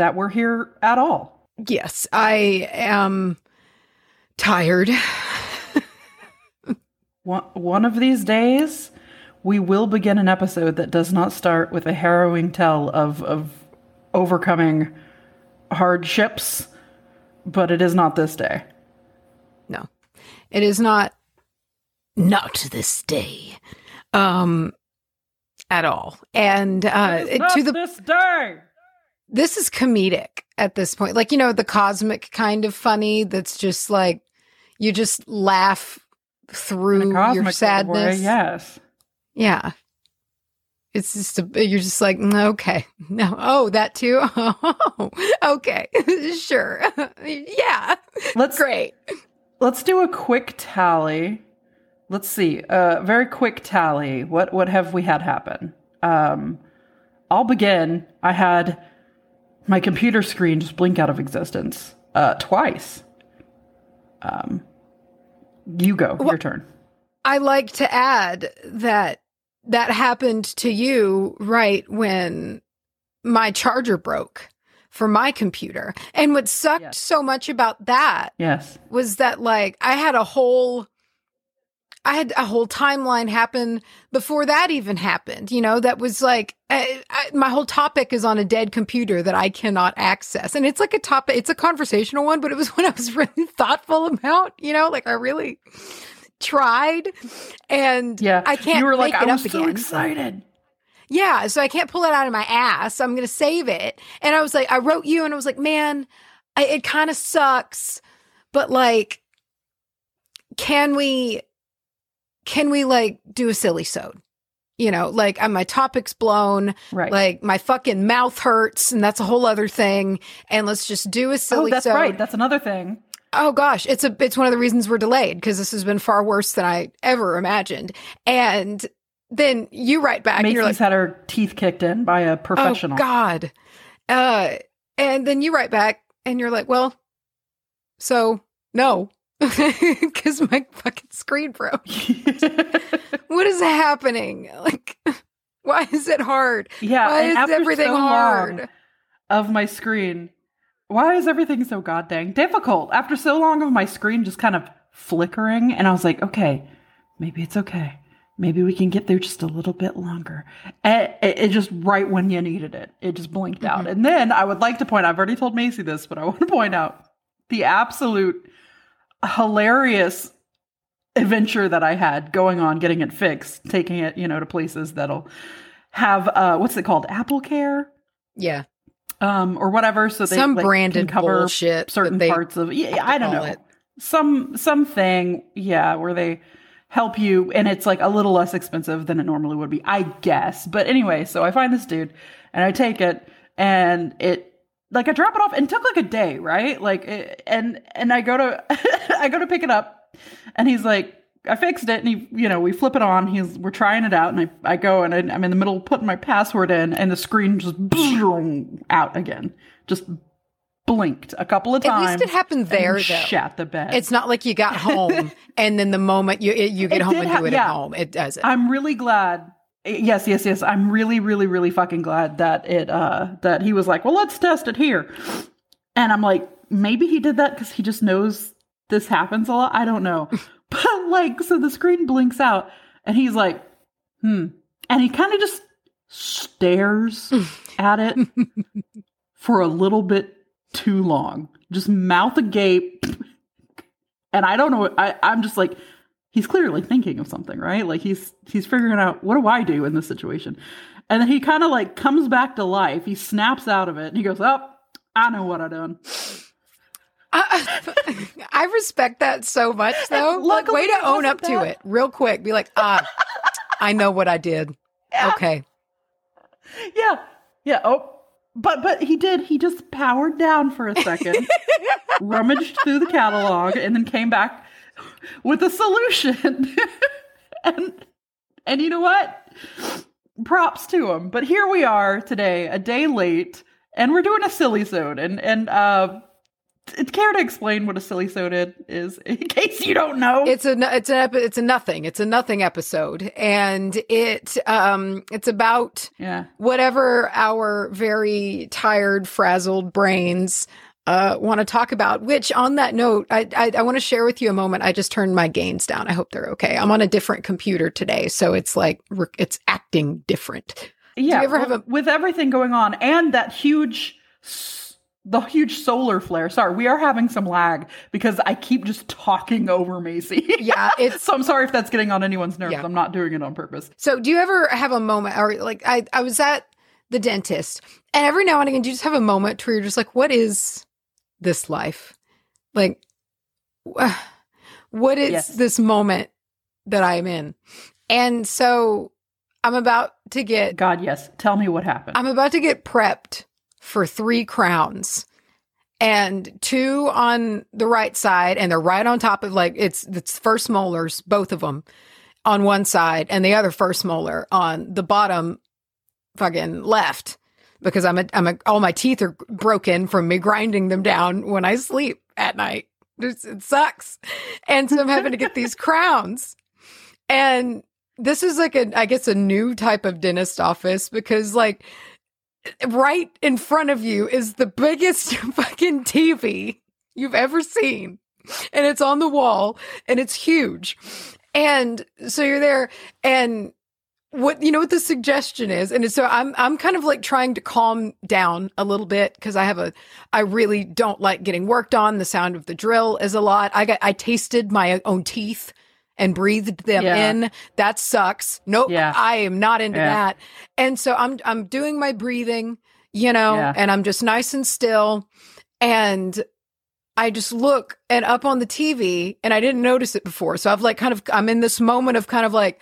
that we're here at all. Yes, I am tired. one, one of these days, we will begin an episode that does not start with a harrowing tale of, of overcoming hardships, but it is not this day. No, it is not. Not this day, um, at all. And uh, to the this day. This is comedic at this point, like you know the cosmic kind of funny. That's just like you just laugh through your sadness. Way, yes. Yeah. It's just a, you're just like mm, okay. No. Oh that too? Oh okay. Sure. Yeah. Let's great. let's do a quick tally. Let's see. A uh, very quick tally. What what have we had happen? Um I'll begin. I had my computer screen just blink out of existence uh twice um you go well, your turn I like to add that that happened to you right when my charger broke for my computer. And what sucked yes. so much about that yes. was that like I had a whole I had a whole timeline happen before that even happened. You know, that was like I, I, my whole topic is on a dead computer that I cannot access. And it's like a topic, it's a conversational one, but it was one I was really thoughtful about, you know, like I really tried and yeah. I can't you were like, I was so again. excited. Yeah, so I can't pull it out of my ass. I'm going to save it. And I was like, I wrote you and I was like, man, I, it kind of sucks, but like, can we, can we like do a silly sode? You know, like I'm my topic's blown, right? Like my fucking mouth hurts, and that's a whole other thing. And let's just do a silly. Oh, that's sode. right. That's another thing. Oh gosh, it's a it's one of the reasons we're delayed because this has been far worse than I ever imagined. And then you write back Macy's and you're like, had her teeth kicked in by a professional. Oh God. Uh, and then you write back and you're like, well, so no, because my fucking screen broke. what is happening? Like, why is it hard? Yeah, why is everything so hard? Of my screen, why is everything so goddamn difficult? After so long of my screen just kind of flickering, and I was like, okay, maybe it's okay. Maybe we can get there just a little bit longer. And it, it just right when you needed it, it just blinked mm-hmm. out. And then I would like to point, I've already told Macy this, but I want to point out the absolute hilarious adventure that I had going on getting it fixed, taking it, you know, to places that'll have uh what's it called? Apple Care? Yeah um, or whatever. So they some like, branded cover bullshit certain parts of yeah, I don't know it. some something yeah where they help you and it's like a little less expensive than it normally would be, I guess. But anyway, so I find this dude and I take it and it like I drop it off and it took like a day, right? Like it, and and I go to I go to pick it up and he's like I fixed it and he, you know, we flip it on. He's, we're trying it out and I, I go and I, am in the middle of putting my password in and the screen just out again. Just blinked a couple of times. At least it happened there, though. Shat the bed. It's not like you got home and then the moment you you get it home and ha- do it yeah. at home, it does it. I'm really glad. Yes, yes, yes. I'm really, really, really fucking glad that it uh that he was like, well, let's test it here. And I'm like, maybe he did that because he just knows this happens a lot. I don't know. But like, so the screen blinks out and he's like, hmm. And he kind of just stares at it for a little bit too long, just mouth agape. And I don't know, I, I'm just like, he's clearly thinking of something, right? Like he's he's figuring out what do I do in this situation? And then he kind of like comes back to life. He snaps out of it and he goes, "Oh, I know what I done." I, I respect that so much, though. Like, way to own up to it real quick. Be like, ah, I know what I did. Yeah. Okay. Yeah. Yeah. Oh, but but he did. He just powered down for a second, rummaged through the catalog, and then came back with a solution. and and you know what? Props to him. But here we are today, a day late, and we're doing a silly zone. And and uh it's care to explain what a silly sodid is in case you don't know? It's a it's an epi- it's a nothing. It's a nothing episode, and it um it's about yeah. whatever our very tired, frazzled brains uh, want to talk about. Which, on that note, I I, I want to share with you a moment. I just turned my gains down. I hope they're okay. I'm on a different computer today, so it's like it's acting different. Yeah. you ever have well, a- with everything going on and that huge the huge solar flare. Sorry, we are having some lag because I keep just talking over Macy. Yeah, it's so I'm sorry if that's getting on anyone's nerves. Yeah. I'm not doing it on purpose. So, do you ever have a moment, or like I, I was at the dentist, and every now and again, do you just have a moment where you're just like, "What is this life? Like, what is Yes. this moment that I'm in?" And so, I'm about to get, God, yes. Tell me what happened. I'm about to get prepped for three crowns. And two on the right side, and they're right on top of like it's it's first molars, both of them on one side and the other first molar on the bottom fucking left because I'm a, I'm a, all my teeth are broken from me grinding them down when I sleep at night. It's, it sucks. And so I'm having to get these crowns. And this is like a, I guess a new type of dentist office because like right in front of you is the biggest fucking TV you've ever seen. And it's on the wall and it's huge. And so you're there and what you know what the suggestion is? And so i'm i'm kind of like trying to calm down a little bit because i have a i really don't like getting worked on. The sound of the drill is a lot. I got i tasted my own teeth and breathed them Yeah. in. That sucks. Nope. Yeah. i am not into Yeah. that. And so i'm i'm doing my breathing you know and i'm just nice and still. And I just look and up on the TV and I didn't notice it before. So I've like kind of, I'm in this moment of kind of like,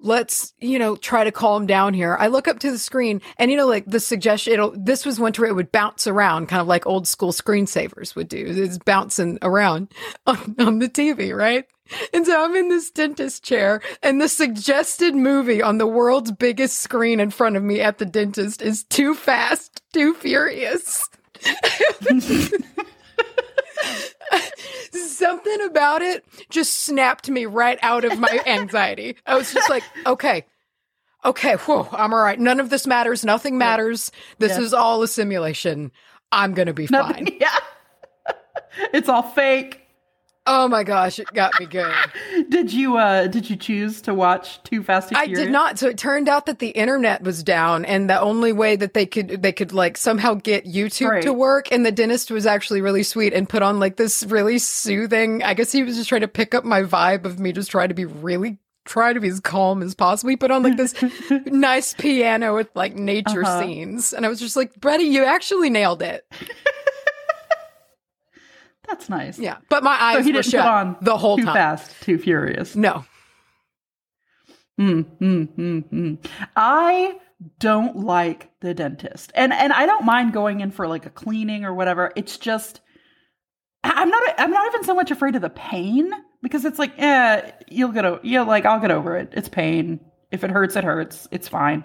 let's, you know, try to calm down here. I look up to the screen and, you know, like the suggestion, it'll, this was one where it would bounce around, kind of like old school screensavers would do. It's bouncing around on, on the TV, right? And so I'm in this dentist chair and the suggested movie on the world's biggest screen in front of me at the dentist is Too Fast, Too Furious. Something about it just snapped me right out of my anxiety. I was just like, okay, okay, whoa, I'm all right. None of this matters. Nothing matters. This Yeah. is all a simulation. I'm going to be fine. Yeah. it's all fake. Oh my gosh, it got me good. Did you uh did you choose to watch Too Fast and I did not. So it turned out that the internet was down, and the only way that they could they could like somehow get YouTube Right. to work. And the dentist was actually really sweet and put on like this really soothing. I guess he was just trying to pick up my vibe of me just trying to be really try to be as calm as possible. He put on like this nice piano with like nature Uh-huh. scenes, and I was just like, Brady, you actually nailed it. That's nice. Yeah, but my eyes So he didn't shut put on the whole Too time. Fast, Too Furious. No, Mm, mm, mm, mm. I don't like the dentist, and and I don't mind going in for like a cleaning or whatever. It's just I'm not I'm not even so much afraid of the pain because it's like eh, you'll get over you like I'll get over it. It's pain. If it hurts, it hurts. It's fine.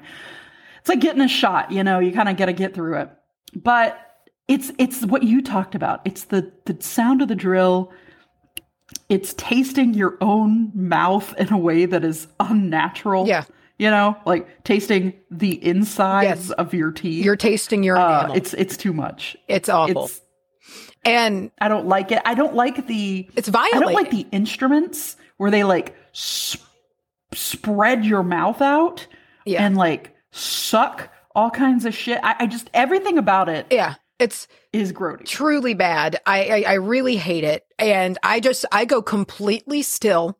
It's like getting a shot. You know, you kind of got to get through it. But it's it's what you talked about. It's the the sound of the drill it's tasting your own mouth in a way that is unnatural. Yeah. You know, like tasting the insides Yes. of your teeth. you're tasting your uh, it's it's too much. it's awful, It's and I don't like it. I don't like the it's violent. I don't like the instruments where they like sp- spread your mouth out Yeah. and like suck all kinds of shit. I, I just everything about it yeah, it's is grody. truly bad. I, I I really hate it, and I just I go completely still.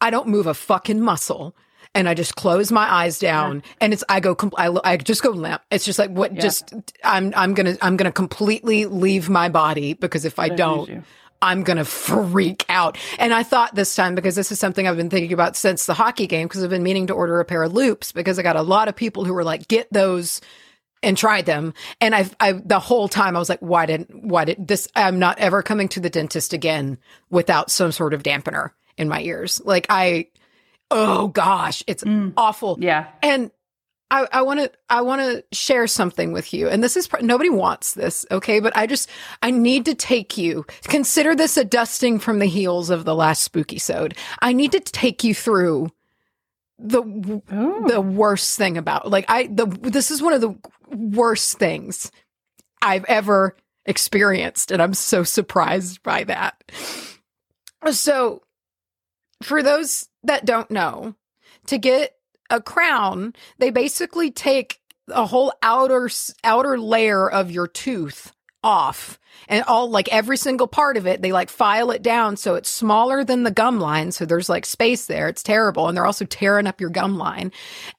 I don't move a fucking muscle, and I just close my eyes down, and it's I go com- I, I just go limp. It's just like what Yeah. just I'm I'm gonna I'm gonna completely leave my body because if I That don't. I'm going to freak out. And I thought this time, because this is something I've been thinking about since the hockey game, because I've been meaning to order a pair of loops because I got a lot of people who were like, get those and tried them. And I've, I, the whole time I was like, why didn't, why did this, I'm not ever coming to the dentist again without some sort of dampener in my ears. Like I, oh gosh, it's mm. awful. Yeah. And I I want to I want to share something with you, and this is pr- nobody wants this, okay? But I just I need to take you. Consider this a dusting from the heels of the last spooky sode. I need to take you through the Ooh. the oh. worst thing about like I the this is one of the worst things I've ever experienced, and I'm so surprised by that. So, for those that don't know, to get a crown, they basically take a whole outer outer layer of your tooth off. And all like every single part of it they like file it down so it's smaller than the gum line. So there's like space there. It's terrible. And they're also tearing up your gum line.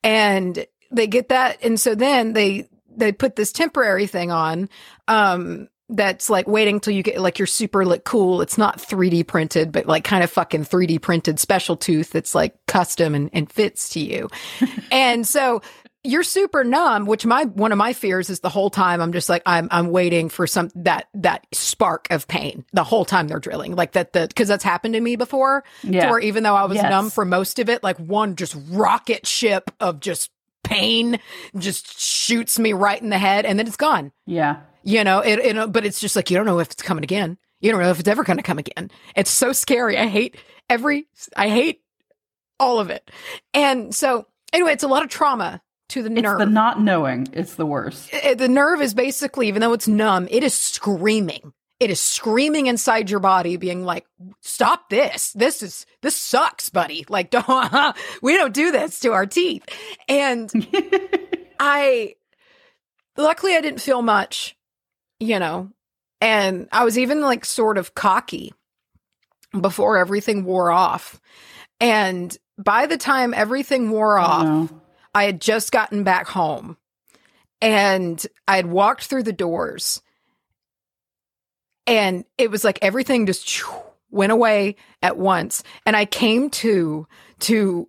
And they get that. And so then they they put this temporary thing on um that's like waiting till you get like your super like cool. It's not 3d printed but like kind of fucking 3d printed special tooth that's like custom and, and fits to you. And so you're super numb which my one of my fears is the whole time i'm just like i'm i'm waiting for some that that spark of pain the whole time they're drilling like that the because that's happened to me before Yeah. where even though i was Yes. numb for most of it like one just rocket ship of just pain just shoots me right in the head and then it's gone Yeah. you know it, it but it's just like you don't know if it's coming again you don't know if it's ever going to come again it's so scary i hate every i hate all of it and so anyway it's a lot of trauma to the It's nerve the not knowing. It's the worst. it- the nerve is basically even though it's numb it is screaming it is screaming inside your body being like stop this this is this sucks buddy like don't we don't do this to our teeth and i luckily i didn't feel much you know and i was even like sort of cocky before everything wore off and by the time everything wore oh, off No. I had just gotten back home and I had walked through the doors and it was like everything just went away at once. And I came to, to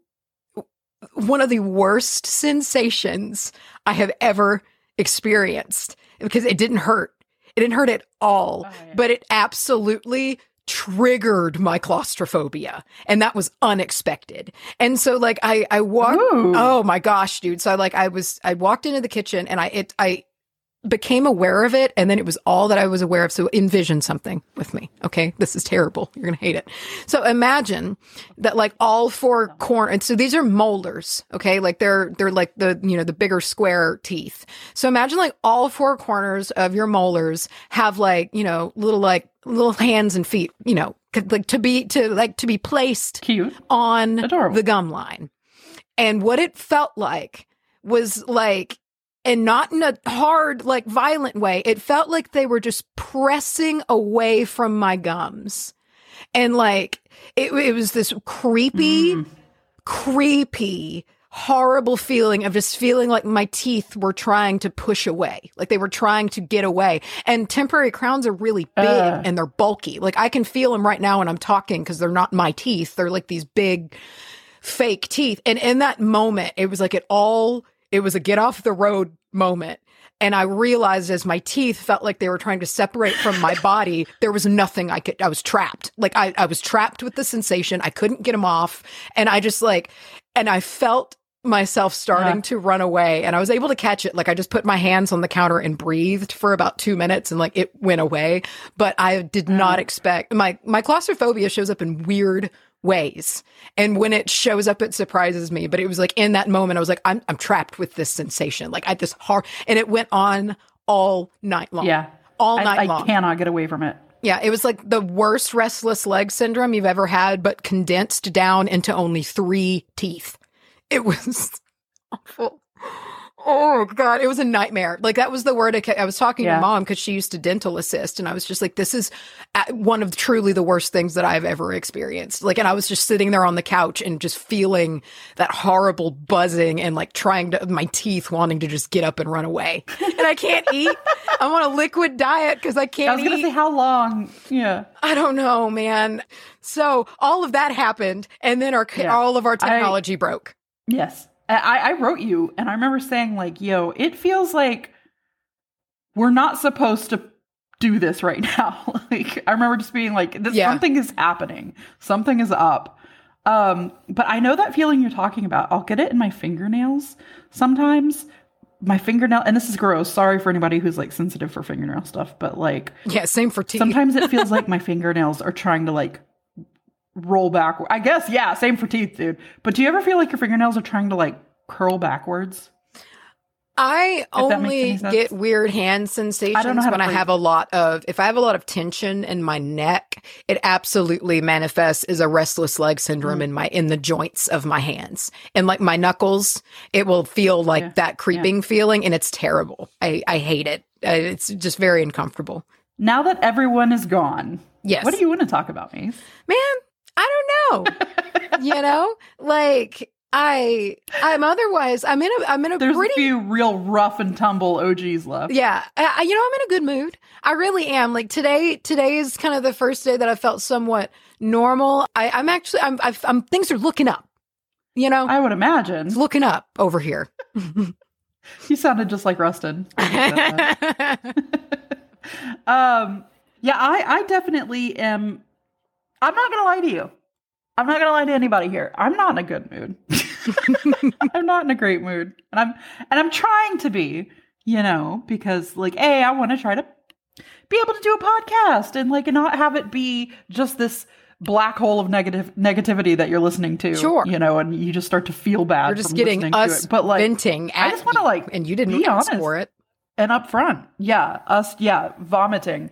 one of the worst sensations I have ever experienced because it didn't hurt. It didn't hurt at all, Oh, yeah. but it absolutely triggered my claustrophobia and that was unexpected. And so like I I walked Ooh. Oh my gosh, dude. So like I was I walked into the kitchen and I it I became aware of it and then it was all that I was aware of. So envision something with me. Okay. This is terrible. You're gonna hate it. So imagine that like all four corners and so these are molars, okay? Like they're they're like the you know the bigger square teeth. So imagine like all four corners of your molars have like, you know, little like little hands and feet, you know, like to be to like to be placed Cute. on Adorable. the gum line. And what it felt like was like, and not in a hard, like violent way, it felt like they were just pressing away from my gums. And like, it, it was this creepy, Mm. creepy, horrible feeling of just feeling like my teeth were trying to push away, like they were trying to get away. And temporary crowns are really big Ugh. and they're bulky. Like I can feel them right now when I'm talking because they're not my teeth. They're like these big fake teeth. And in that moment, it was like it all, it was a get off the road moment. And I realized as my teeth felt like they were trying to separate from my body, there was nothing I could, I was trapped. Like I, I was trapped with the sensation. I couldn't get them off. And I just like, and I felt myself starting Yeah. to run away and I was able to catch it. Like I just put my hands on the counter and breathed for about two minutes and like it went away. But I did not expect my, my claustrophobia shows up in weird ways. And when it shows up, it surprises me. But it was like in that moment, I was like, I'm, I'm trapped with this sensation. Like I this hard, and it went on all night long. Yeah. All I, night I long. cannot get away from it. Yeah, it was like the worst restless leg syndrome you've ever had, but condensed down into only three teeth. It was awful. Oh god, it was a nightmare. Like that was the word I, kept, I was talking Yeah. to mom because she used to dental assist, and I was just like, "This is uh, one of truly the worst things that I've ever experienced." Like, and I was just sitting there on the couch and just feeling that horrible buzzing and like trying to my teeth wanting to just get up and run away, and I can't eat. I'm on a liquid diet because I can't I was eat. gonna say how long. Yeah. I don't know, man. So all of that happened, and then our Yeah. all of our I- technology broke. Yes. I, I wrote you and I remember saying like, yo, it feels like we're not supposed to do this right now. like I remember just being like, this Yeah. something is happening. Something is up. Um, but I know that feeling you're talking about. I'll get it in my fingernails sometimes. My fingernail, and this is gross. Sorry for anybody who's like sensitive for fingernail stuff, but like Yeah, same for teeth. sometimes it feels like my fingernails are trying to like roll backward. I guess, yeah, same for teeth, dude. But do you ever feel like your fingernails are trying to like curl backwards? I only get weird hand sensations to when I have a lot of if I have a lot of tension in my neck, it absolutely manifests as a restless leg syndrome Mm. in my in the joints of my hands. And like my knuckles, it will feel like Yeah, that creeping feeling and it's terrible. I I hate it. It's just very uncomfortable. Now that everyone is gone, Yes. what do you want to talk about, Mace? Man, I don't know. you know? Like I I'm otherwise I'm in a I'm in a There's pretty a few real rough and tumble OGs left. Yeah, I, I- you know, I'm in a good mood. I really am. Like today, today is kind of the first day that I felt somewhat normal. I, I'm actually, I'm, I've, I'm, things are looking up. You know, I would imagine. it's looking up over here. You sounded just like Rustin. um, yeah, I, I definitely am. I'm not gonna lie to you. I'm not gonna lie to anybody here. I'm not in a good mood. I'm not in a great mood, and I'm and I'm trying to be. You know, because like, a, I want to try to be able to do a podcast and like not have it be just this black hole of negative negativity that you're listening to. Sure. you know, and you just start to feel bad. You're just getting us but like venting. I just wanna, you, like, and you didn't be ask honest. for it. and up front yeah us yeah vomiting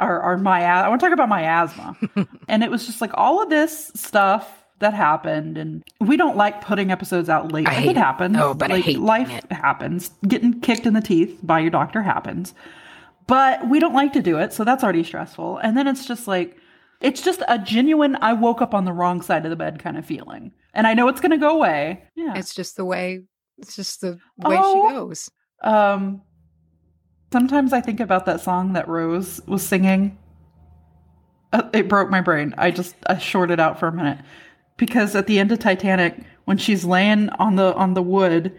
or, or my I want to talk about my asthma. And it was just like all of this stuff that happened and we don't like putting episodes out late. I it happens. Oh, but I like hate life it. happens. Getting kicked in the teeth by your doctor happens. But we don't like to do it so that's already stressful. And then it's just like it's just a genuine i woke up on the wrong side of the bed kind of feeling. And i know it's going to go away. Yeah. It's just the way. It's just the way Oh. she goes. Um, sometimes I think about that song that Rose was singing. Uh, it broke my brain. I just I shorted out for a minute because at the end of Titanic, when she's laying on the on the wood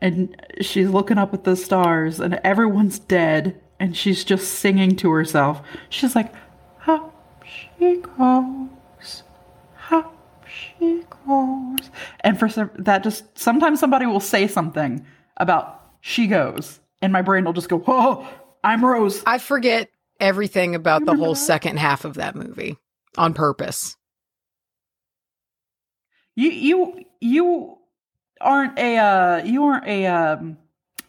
and she's looking up at the stars and everyone's dead and she's just singing to herself. She's like, "Up she goes, up she goes," and for some that just sometimes somebody will say something about she goes, and my brain will just go, "Whoa, I'm Rose." I forget everything about the whole that? second half of that movie on purpose. You you you aren't a uh, you aren't a um,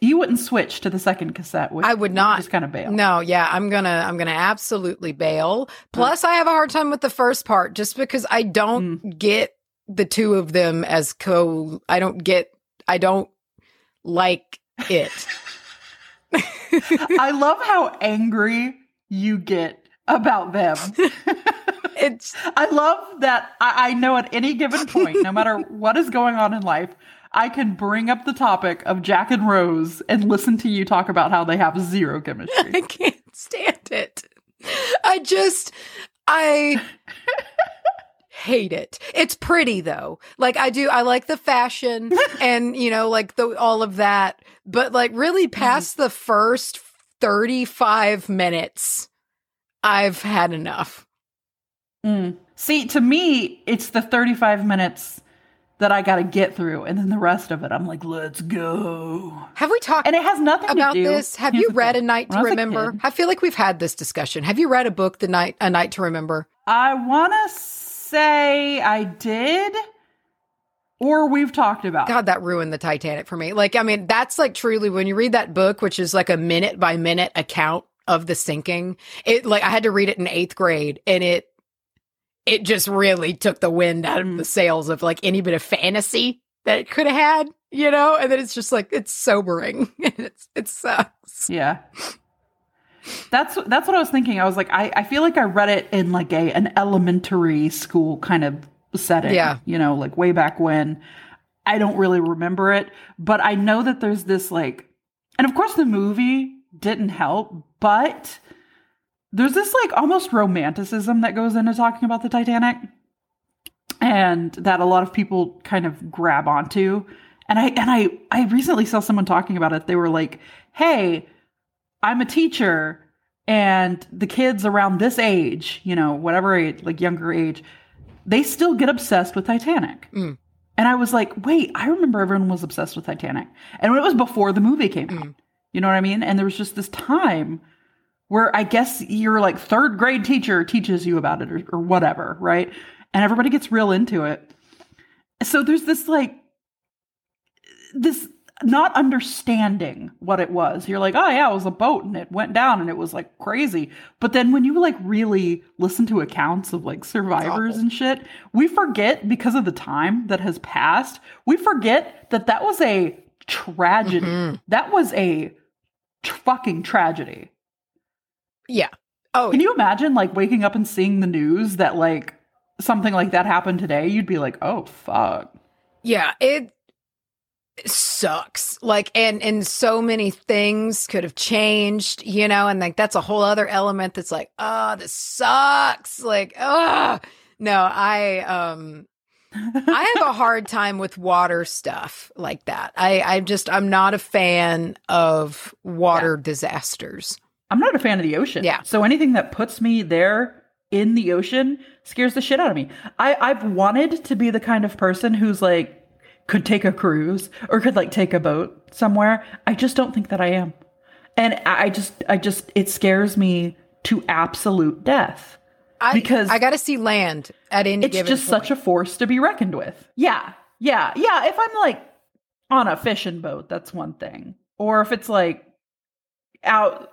you wouldn't switch to the second cassette. Would I would not. Just kind of bail. No, yeah, I'm gonna I'm gonna absolutely bail. Plus, I have a hard time with the first part just because I don't get the two of them as co. I don't get. I don't like it. I love how angry you get about them. it's I love that I, I know at any given point, no matter what is going on in life, I can bring up the topic of Jack and Rose and listen to you talk about how they have zero chemistry. I can't stand it. I just I hate it. It's pretty though. Like I do I like the fashion and you know like the all of that, but like really past the first 35 minutes I've had enough. Mm. See, to me, it's the 35 minutes that I got to get through, and then the rest of it, I'm like, let's go. Have we talked And it has nothing about to do. this? Have Here's you read thing. A Night to I Remember? kid, I feel like we've had this discussion. Have you read a book, The Night A Night to Remember? I want to say I did, or we've talked about. God, that ruined the Titanic for me. Like, I mean, that's like truly when you read that book, which is like a minute by minute account of the sinking. It like I had to read it in eighth grade, and it it just really took the wind out of Mm. the sails of like any bit of fantasy that it could have had, you know. And then it's just like it's sobering. it's it sucks. Yeah. That's that's what I was thinking. I was like, I, I feel like I read it in like a an elementary school kind of setting. Yeah. You know, like way back when. I don't really remember it, but I know that there's this like and of course the movie didn't help, but there's this like almost romanticism that goes into talking about the Titanic and that a lot of people kind of grab onto. And I and I I recently saw someone talking about it. They were like, "Hey, I'm a teacher and the kids around this age, you know, whatever age, like younger age, they still get obsessed with Titanic. Mm. And I was like, wait, I remember everyone was obsessed with Titanic. And it was before the movie came out. Mm. You know what I mean? And there was just this time where I guess your like third grade teacher teaches you about it or, or whatever, right? And everybody gets real into it. So there's this like this not understanding what it was. You're like, oh yeah, it was a boat and it went down and it was like crazy. But then when you like really listen to accounts of like survivors and shit, we forget because of the time that has passed, we forget that that was a tragedy. Mhm. That was a fucking tragedy. Yeah. Oh, Can you imagine like waking up and seeing the news that like something like that happened today? You'd be like, oh fuck. yeah. It sucks. Like, and and so many things could have changed, you know. And like that's a whole other element that's like, oh, this sucks. Like, oh no, I um I have a hard time with water stuff like that. I I just I'm not a fan of water disasters. I'm not a fan of the ocean. Yeah. So anything that puts me there in the ocean scares the shit out of me. I, I've wanted to be the kind of person who's like could take a cruise or could like take a boat somewhere. I just don't think that I am. And I just I just it scares me to absolute death. I, Because- I got to see land at any It's given just such a force to be reckoned with. Yeah. Yeah. Yeah. If I'm like on a fishing boat, that's one thing. Or if it's like out,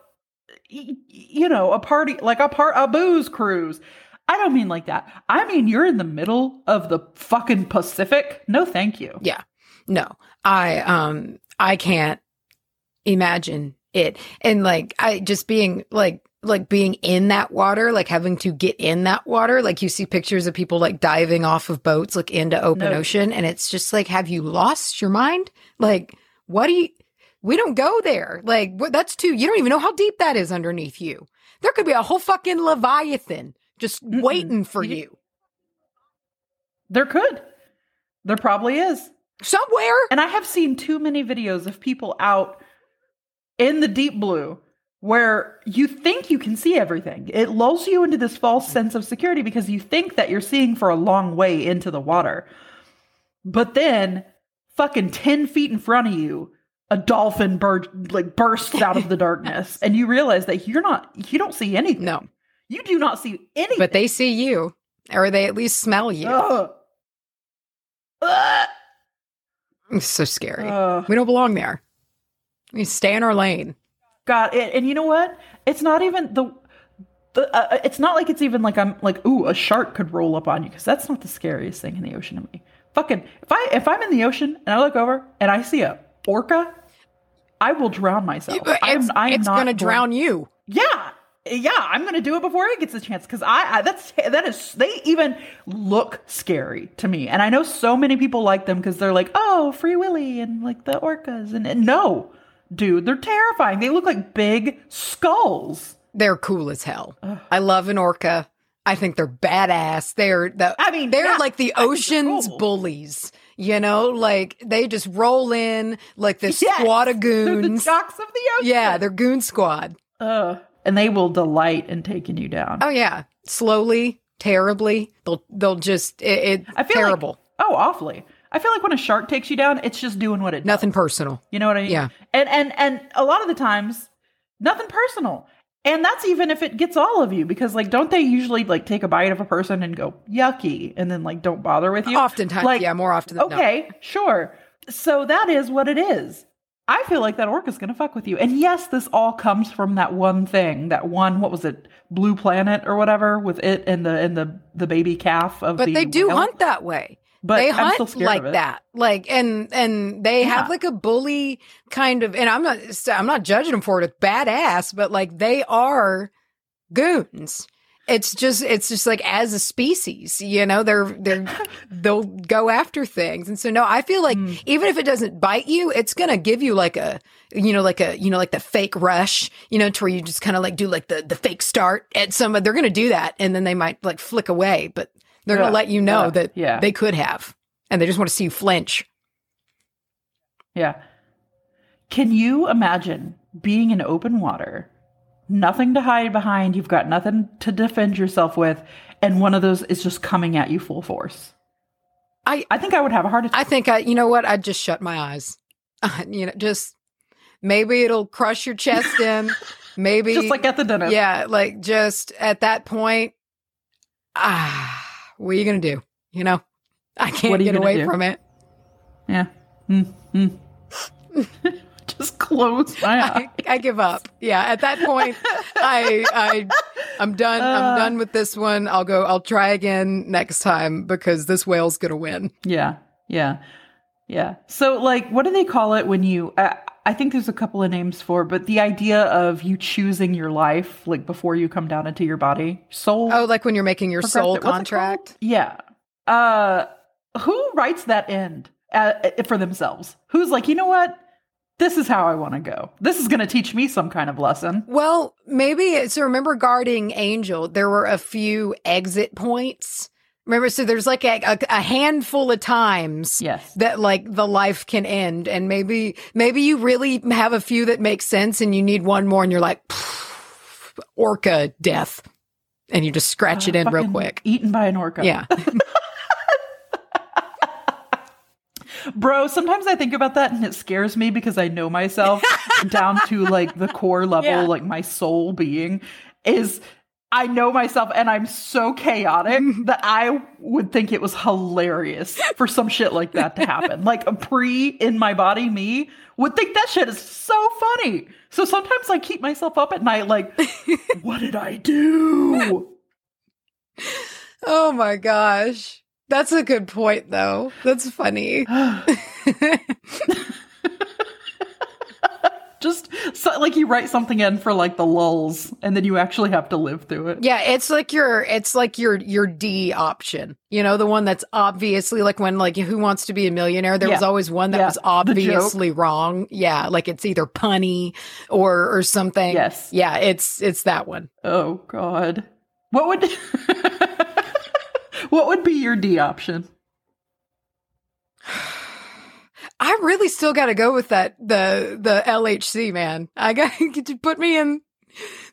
you know, a party, like a part, a booze cruise. I don't mean like that. I mean, you're in the middle of the fucking Pacific. No, thank you. Yeah. No. I um I can't imagine it. And like I just being like like being in that water, like having to get in that water, like you see pictures of people like diving off of boats like into open No. ocean and it's just like have you lost your mind? Like what do you we don't go there. Like what that's too you don't even know how deep that is underneath you. There could be a whole fucking leviathan just Mm-mm. waiting for You- There could. There probably is. somewhere. And I have seen too many videos of people out in the deep blue where you think you can see everything. It lulls you into this false sense of security because you think that you're seeing for a long way into the water. But then, fucking 10 feet in front of you, a dolphin bird like bursts out of the darkness and you realize that you're not you don't see anything. No. You do not see anything. But they see you or they at least smell you. Ugh. Ugh. It's so scary. Ugh. we don't belong there. We stay in our lane. God, and, and you know what? It's not even the. The, uh, it's not like it's even like I'm like ooh a shark could roll up on you because that's not the scariest thing in the ocean to me. Fucking if I if I'm in the ocean and I look over and I see a orca, I will drown myself. I'm- It's, I'm it's not gonna going- drown you. Yeah, yeah, I'm gonna do it before it gets a chance because I, I that's that is they even look scary to me, and I know so many people like them because they're like, oh, Free Willy and like the orcas, and, and no, dude, they're terrifying. They look like big skulls. They're cool as hell. I love an orca. I think they're badass. They're the I mean, they're yeah, like the I think they're ocean's cool. bullies. You know, like they just roll in like this Yes, squad of They're the goons. jocks of the ocean. Yeah, they're goon squad. Ugh. And they will delight in taking you down. Oh yeah, slowly, terribly. They'll they'll just it, it I feel like- terrible. oh, awfully. I feel like when a shark takes you down, it's just doing what it does. Nothing personal. You know what I mean? Yeah. And and and a lot of the times, nothing personal. And that's even if it gets all of you, because like, don't they usually like take a bite of a person and go yucky, and then like don't bother with you? Oftentimes, Like, yeah, more often than not. Okay, sure. So that is what it is. I feel like that orca's gonna fuck with you. And yes, this all comes from that one thing, that one what was it, Blue Planet or whatever, with it and the and the the baby calf of the But the they do whale. hunt that way. But they I'm still hunt scared like that like and and they Yeah. have like a bully kind of and i'm not i'm not judging them for it it's badass but like they are goons it's just it's just like as a species you know they're they're they'll go after things and so no i feel like Mm. even if it doesn't bite you it's gonna give you like a you know like a you know like the fake rush you know to where you just kind of like do like the the fake start at some they're gonna do that and then they might like flick away but they're Yeah, gonna let you know yeah, that yeah. they could have and they just want to see you flinch Yeah. Can you imagine being in open water nothing to hide behind, you've got nothing to defend yourself with, and one of those is just coming at you full force. I I think I would have a heart attack. I think I, you know what? I'd just shut my eyes. you know, just maybe it'll crush your chest in. Maybe just like at the dentist. yeah, like just at that point, ah, what are you gonna do? You know, I can't What are you get away do? from it. Yeah. Mm, mm. just close my I. I give up. Yeah, at that point, I I I'm done. Uh. I'm done with this one. I'll go. I'll try again next time because this whale's gonna win. Yeah. Yeah. Yeah. So, like, what do they call it when you? Uh, I think there's a couple of names for, but the idea of you choosing your life, like before you come down into your body, soul. Oh, like when you're making your soul progressive- what's it contract. Yeah. Uh, who writes that end uh, for themselves? Who's like, you know what? This is how I want to go. This is going to teach me some kind of lesson. Well, maybe so. Remember, guarding angel, there were a few exit points. Remember, so there's like a, a, a handful of times Yes. that like the life can end, and maybe maybe you really have a few that make sense, and you need one more, and you're like orca death, and you just scratch it Uh, in real quick. Eaten by an orca. Yeah, Bro, sometimes I think about that and it scares me because I know myself down to like the core level, Yeah. like my soul being is I know myself and I'm so chaotic that I would think it was hilarious for some shit like that to happen. like a pre in my body me would think that shit is so funny. So sometimes I keep myself up at night like, what did I do? Oh my gosh. That's a good point though. That's funny. Just so, like you write something in for like the lulls and then you actually have to live through it. yeah, it's like your it's like your your D option. You know, the one that's obviously like when like who wants to be a millionaire, there was always one that Yeah. was obviously wrong. Yeah, like it's either punny or or something. Yes. Yeah, it's it's that one. Oh God. What would What would be your D option? I really still got to go with that the the LHC man. I got to put me in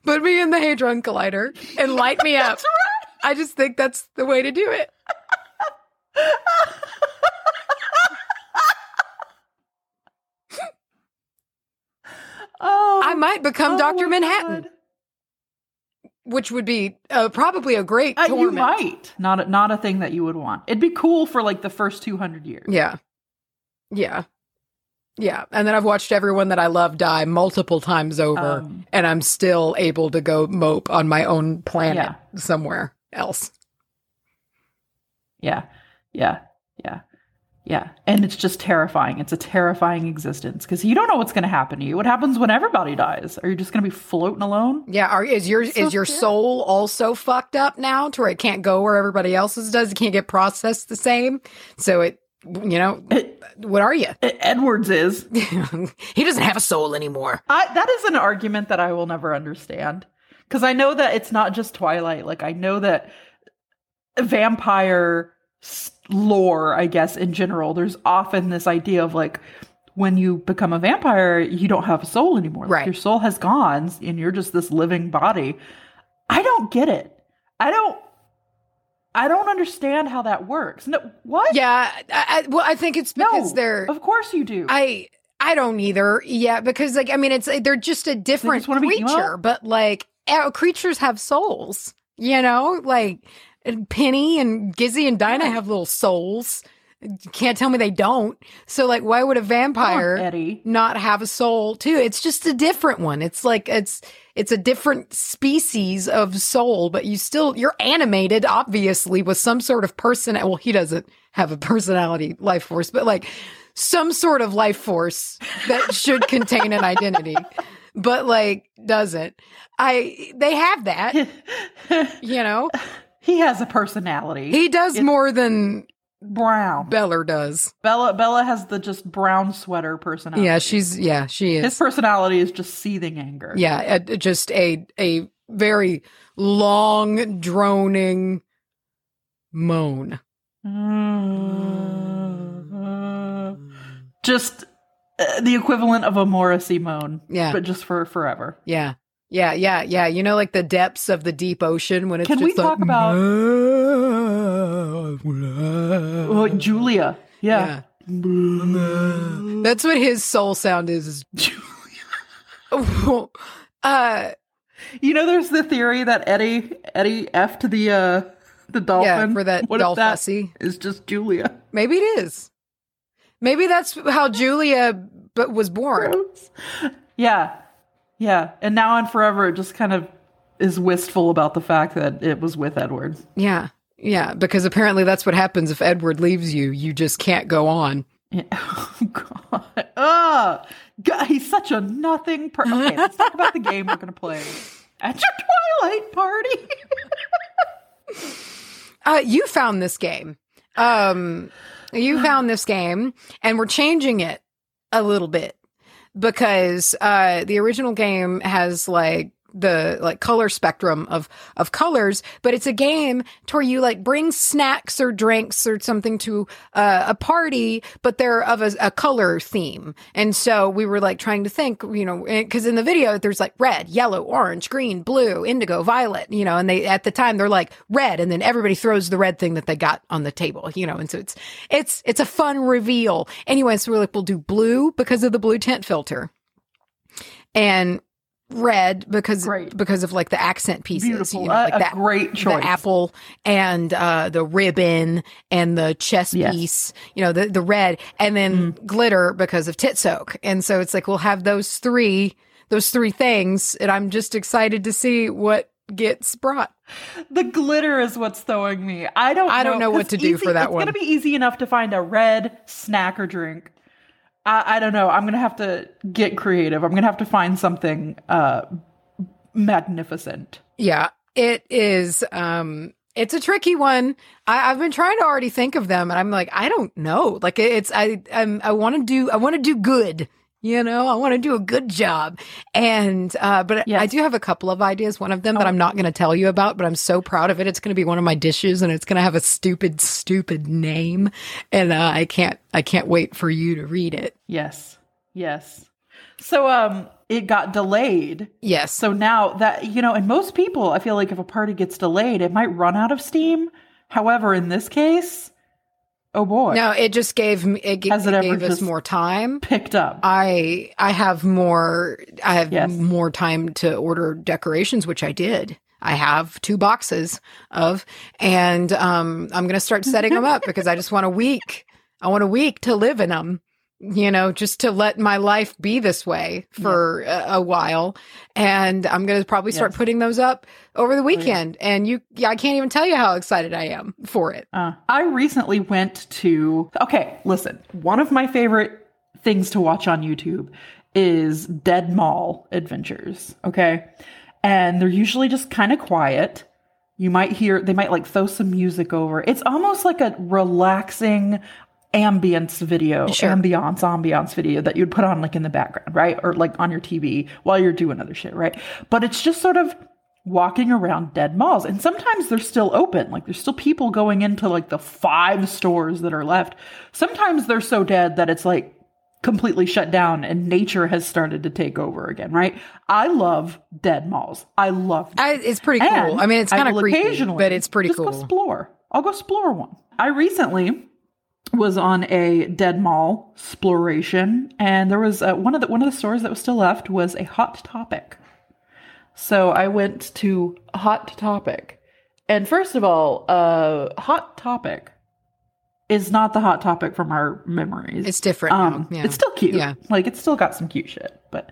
put me in the hadron collider and light me up. I just think that's the way to do it. Oh, I might become oh Dr. Manhattan, God. Which would be uh, probably a great Uh, you might not a, not a thing that you would want. It'd be cool for like the first two hundred years. Yeah. Yeah. Yeah. And then I've watched everyone that I love die multiple times over, Um, and I'm still able to go mope on my own planet Yeah. somewhere else. Yeah, yeah, yeah, yeah. And it's just terrifying. It's a terrifying existence because you don't know what's going to happen to you. What happens when everybody dies? Are you just going to be floating alone? Yeah. Are, is your It's so is your scary. soul also fucked up now to where it can't go where everybody else's does? It can't get processed the same. So it, you know, It, what are you? it- Edwards is. he doesn't have a soul anymore. I, that is an argument that I will never understand because I know that it's not just Twilight. Like I know that vampire lore, I guess in general, there's often this idea of like when you become a vampire, you don't have a soul anymore. Like, Right. your soul has gone, and you're just this living body. I don't get it. I don't. I don't understand how that works. No, what? Yeah. I, I, well, I think it's no. because they're. Of course you do. I I don't either. Yeah, because like I mean, it's they're just a different just wanna be emo? creature, but like uh, creatures have souls. You know, like and Penny and Gizzy and Dinah have little souls. You can't tell me they don't. So like, why would a on, vampire not have a soul too? It's just a different one. It's like it's it's a different species of soul, but you still you're animated, obviously, with some sort of person. Well, he doesn't have a personality, life force, but like some sort of life force that should contain an identity, but like doesn't. I they have that, you know. He has a personality. He does It's more than brown. Bella does. Bella Bella has the just brown sweater personality. Yeah, she's yeah, she is. his personality is just seething anger. Yeah, a, just a a very long droning moan. Just uh, the equivalent of a Morrissey moan. Yeah. But just for forever. Yeah. Yeah, yeah, yeah. You know, like the depths of the deep ocean when it's Can just we like, talk about- Oh, Julia. Yeah. Yeah. That's what his soul sound is. is Julia. uh, You know, there's the theory that Eddie Eddie f to the uh the dolphin. yeah, for that What that fussy. is just Julia? Maybe it is. Maybe that's how Julia b- was born. Yeah, yeah. And now and forever, it just kind of is wistful about the fact that it was with Edward. Yeah. Yeah, because apparently that's what happens if Edward leaves you. You just can't go on. Yeah. Oh God! Oh, God, he's such a nothing. Per- okay, let's talk about the game we're gonna play at your Twilight party. Uh, you found this game. Um, you found this game, and we're changing it a little bit because uh, the original game has like the like color spectrum of of colors, but it's a game to where you like bring snacks or drinks or something to uh, a party, but they're of a, a color theme. And so we were like trying to think, you know, because in the video there's like red, yellow, orange, green, blue, indigo, violet, you know, and they at the time they're like red, and then everybody throws the red thing that they got on the table, you know, and so it's it's it's a fun reveal. Anyway, so we're like we'll do blue because of the blue tint filter, and red because Great. because of like the accent pieces, Beautiful, you know, like a that great choice. the apple and uh, the ribbon and the chest Yes. piece, you know, the, the red, and then glitter because of tit soak. And so it's like we'll have those three, those three things, and I'm just excited to see what gets brought. The glitter is what's throwing me. I don't. I don't know what to do for that it's one. It's gonna be easy enough to find a red snack or drink. I, I don't know. I'm gonna have to get creative. I'm gonna have to find something uh magnificent. Yeah, it is. Um, it's a tricky one. I, I've been trying to already think of them, and I'm like, I don't know. Like it's I I'm, I want to do I want to do good. You know, I want to do a good job, and uh, but Yes. I do have a couple of ideas. One of them that I'm not going to tell you about, but I'm so proud of it. It's going to be one of my dishes, and it's going to have a stupid, stupid name, and uh, I can't I can't wait for you to read it. Yes. Yes. So um it got delayed. Yes, So now that you know, and most people I feel like if a party gets delayed, it might run out of steam. However, in this case, oh boy, no, it just gave me it, g- Has it it ever gave us more time. picked up. I I have more I have Yes. more time to order decorations, which I did. I have two boxes of, and um, I'm going to start setting them up because I just want a week. I want a week to live in them, you know, just to let my life be this way for a, a while. And I'm going to probably start Yes. putting those up over the yeah. weekend. And you, yeah, I can't even tell you how excited I am for it. Uh, I recently went to. Okay, listen. One of my favorite things to watch on YouTube is Dead Mall Adventures. Okay, and they're usually just kind of quiet. You might hear they might like throw some music over. It's almost like a relaxing ambience video, Sure. ambiance, ambiance video that you'd put on like in the background, right? Or like on your TV while you're doing other shit, right? But it's just sort of walking around dead malls. And sometimes they're still open. Like there's still people going into like the five stores that are left. Sometimes they're so dead that it's like completely shut down and nature has started to take over again, right? I love dead malls. I love I, it's pretty cool. and I mean, it's kind of creepy, occasionally but it's pretty cool. Go explore. I'll go explore one. I recently was on a dead mall exploration, and there was uh, one of the one of the stores that was still left was a Hot Topic. So I went to Hot Topic, and first of all, uh, Hot Topic is not the Hot Topic from our memories. It's different Um. Yeah. It's still cute. Yeah. Like it's still got some cute shit, but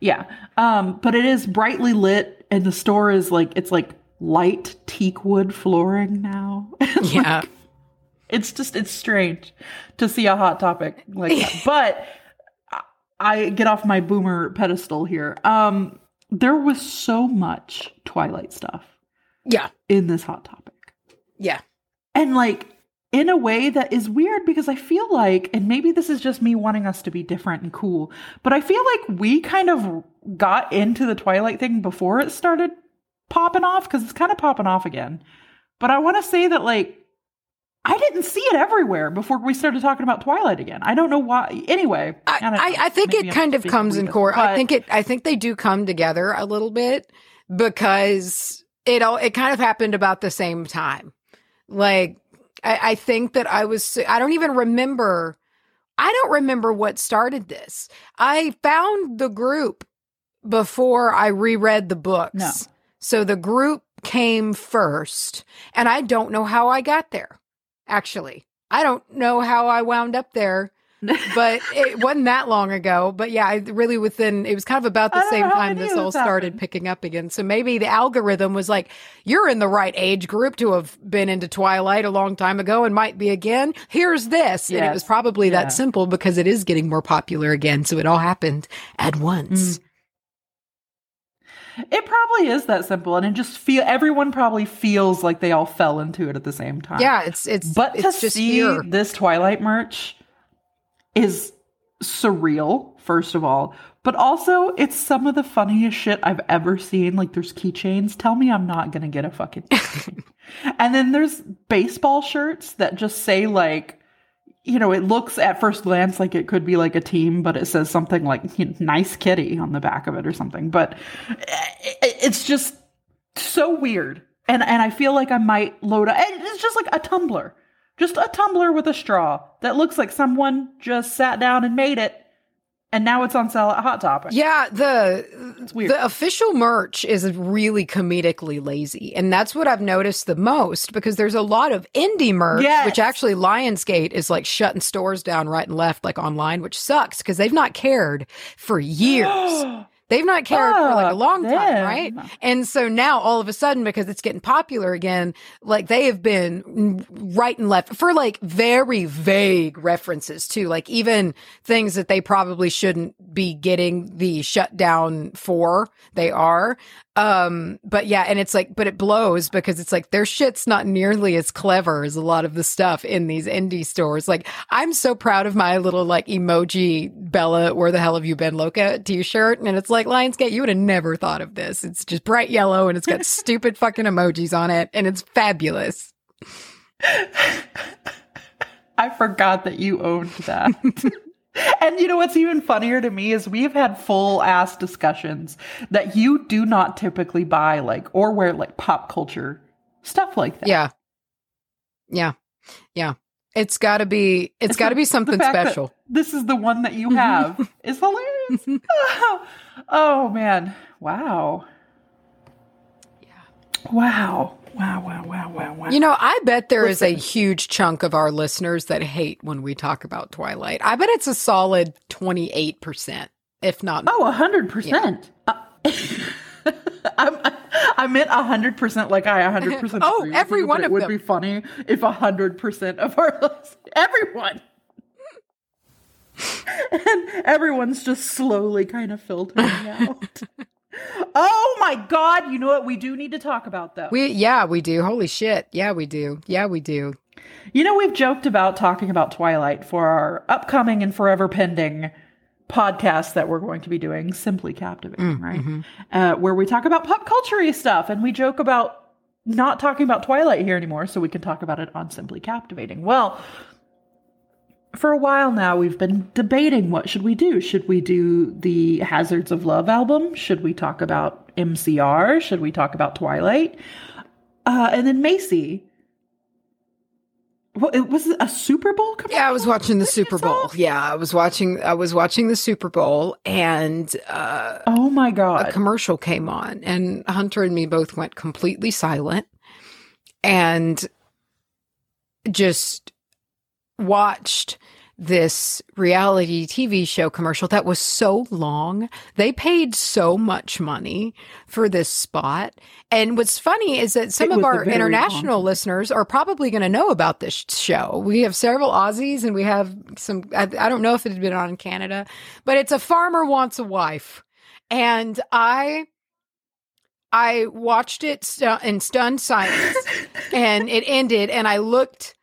yeah. Um, but it is brightly lit and the store is like it's like light teak wood flooring now. yeah. It's just it's strange to see a hot topic like that. but I- I get off my boomer pedestal here. Um, there was so much Twilight stuff Yeah. in this hot topic Yeah. and like in a way that is weird because I feel like, and maybe this is just me wanting us to be different and cool, but I feel like we kind of got into the Twilight thing before it started popping off because it's kind of popping off again. But I want to say that, like, I didn't see it everywhere before we started talking about Twilight again. I don't know why. Anyway, I. I, I think it I'm kind of comes in core. I think it. I think they do come together a little bit because it all. It kind of happened about the same time. Like I, I think that I was. I don't even remember. I don't remember what started this. I found the group before I reread the books. No. So the group came first, and I don't know how I got there. Actually, I don't know how I wound up there but it wasn't that long ago. But yeah, I really within it was kind of about the same time this all started happened. picking up again. So maybe the algorithm was like, "You're in the right age group to have been into Twilight a long time ago and might be again. Here's this," and it was probably Yeah. that simple because it is getting more popular again. So it all happened at once. Mm. It probably is that simple, and it just feel everyone probably feels like they all fell into it at the same time. Yeah, it's it's but it's to just see here. this Twilight merch is surreal, first of all, but also it's some of the funniest shit I've ever seen. Like there's keychains. Tell me I'm not gonna get a fucking and then there's baseball shirts that just say like you know, it looks at first glance like it could be like a team, but it says something like "nice kitty" on the back of it or something. But i- i- it's just so weird, and and I feel like I might load up. It's just like a tumbler, just a tumbler with a straw that looks like someone just sat down and made it, and now it's on sale at Hot Topic. Yeah, the the official merch is really comedically lazy, and that's what I've noticed the most because there's a lot of indie merch, Yes. which actually Lionsgate is like shutting stores down right and left, like online, which sucks because they've not cared for years. They've not cared for like a long time, right? And so now all of a sudden, because it's getting popular again, like they have been right and left for like very vague references too, like even things that they probably shouldn't be getting the shutdown for. They are. Um, but yeah, and it's like, but it blows because it's like their shit's not nearly as clever as a lot of the stuff in these indie stores. Like, I'm so proud of my little like emoji Bella, where the hell have you been, Loca t shirt? And it's like, Lionsgate, you would have never thought of this. It's just bright yellow and it's got stupid fucking emojis on it and it's fabulous. I forgot that you owned that. and you know what's even funnier to me is we've had full ass discussions that you do not typically buy like or wear like pop culture stuff like that. Yeah. Yeah. Yeah. It's gotta be, it's It's gotta be something special. This is the one that you mm-hmm. have. is hilarious. oh, oh, man. Wow. Yeah. Wow. Wow, wow, wow, wow, wow. You know, I bet there is a huge chunk of our listeners that hate when we talk about Twilight. I bet it's a solid 28%, if not Oh, a hundred percent. Uh, I'm- I meant a hundred percent. Like I a hundred percent. Oh, agree with every you, one of it would them. be funny if a hundred percent of our lis- everyone and everyone's just slowly kind of filtering out. Oh my god! You know what? We do need to talk about though. We yeah, we do. Holy shit. Yeah, we do. Yeah, we do. You know, we've joked about talking about Twilight for our upcoming and forever pending podcast that we're going to be doing, Simply Captivating, right? Uh, where we talk about pop culture stuff and we joke about not talking about Twilight here anymore so we can talk about it on Simply Captivating. Well, for a while now, we've been debating what should we do? Should we do the Hazards of Love album? Should we talk about MCR? Should we talk about Twilight? Uh, and then Macy, what, it was a Super Bowl commercial? Yeah, I was watching the Super Bowl. Yeah, I was watching I was watching the Super Bowl and uh Oh my god. a commercial came on and Hunter and me both went completely silent and just watched this reality TV show commercial that was so long. They paid so much money for this spot. And what's funny is that some It of our international long- listeners are probably going to know about this show. We have several Aussies and we have some, I, I don't know if it had been on in Canada, but it's a farmer wants a wife. And I, I watched it stu- in stunned silence and it ended and I looked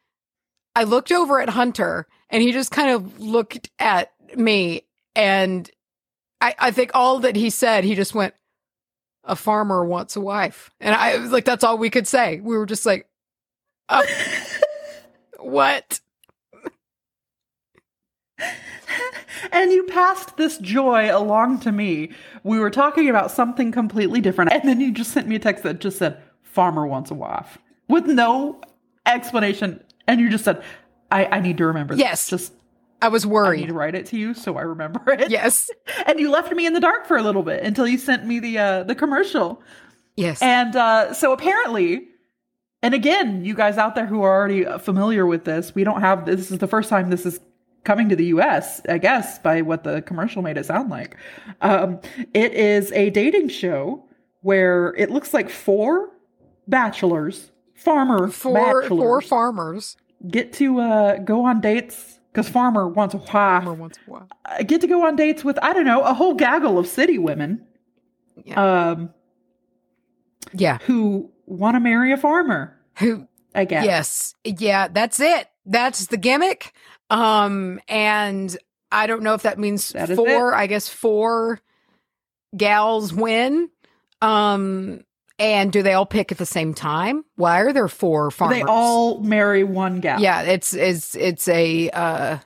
I looked over at Hunter and he just kind of looked at me and I, I think all that he said, he just went, a farmer wants a wife. And I was like, that's all we could say. We were just like, "Uh, What? and you passed this joy along to me. We were talking about something completely different, and then you just sent me a text that just said, Farmer wants a wife, with no explanation. And you just said, I, I need to remember this. Yes. Just I was worried. I need to write it to you so I remember it. Yes. And you left me in the dark for a little bit until you sent me the uh, the commercial. Yes. And uh, so apparently, and again, you guys out there who are already familiar with this, we don't have this is the first time this is coming to the US, I guess, by what the commercial made it sound like. Um, it is a dating show where it looks like four bachelors, farmer four bachelors, four farmers. Get to uh, go on dates because farmer wants a wife. Farmer wants a wife. uh, get to go on dates with I don't know a whole gaggle of city women, um, Yeah. who want to marry a farmer. Who I guess. Yes. Yeah, that's it. That's the gimmick. Um and I don't know if that means That is four, I guess four gals win. Um and do they all pick at the same time? Why are there four farmers? They all marry one gal. Yeah, it's it's it's a uh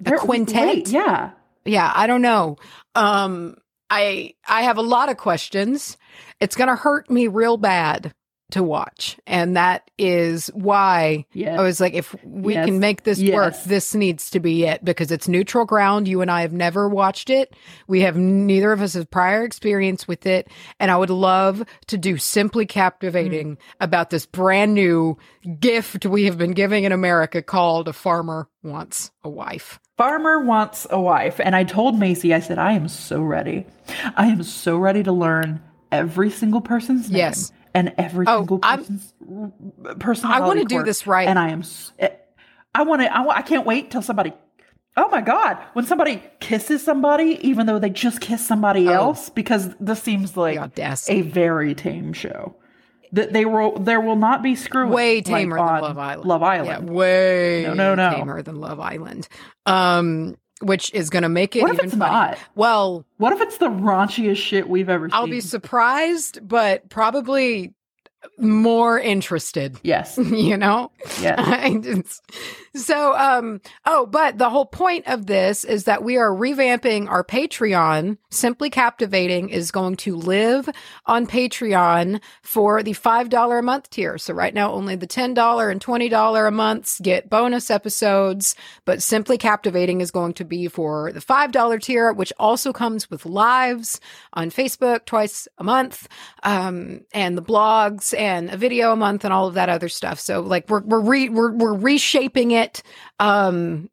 They're- quintet? wait, yeah. yeah, I don't know. Um I I have a lot of questions. It's going to hurt me real bad to watch. And that is why Yeah. I was like, if we Yes. can make this work, this needs to be it because it's neutral ground. You and I have never watched it. We have neither of us have prior experience with it. And I would love to do simply captivating hmm. about this brand new gift we have been giving in America called a farmer wants a wife. Farmer wants a wife. And I told Macy, I said, I am so ready. I am so ready to learn every single person's name. Yes. And every Oh, single I'm- personality. I wanna do this right. And I am, eh, I want to, I, I can't wait till somebody, oh my God, when somebody kisses somebody, even though they just kissed somebody Oh. else, because this seems like a very tame show. That they will, there will not be screwing. way like tamer on than Love Island. Love Island. Yeah, way No, no, no. tamer than Love Island. Um, which is going to make it What if even it's funny. not? Well, What if it's the raunchiest shit we've ever seen? I'll be surprised, but probably more interested. Yes. You know, Yes. So um oh but the whole point of this is that we are revamping our patreon simply captivating is going to live on patreon for the $5 a month tier so right now only the $10 and $20 a months get bonus episodes but simply captivating is going to be for the $5 tier which also comes with lives on facebook twice a month um and the blogs and a video a month and all of that other stuff. So like we're we're re- we're, we're reshaping it. Um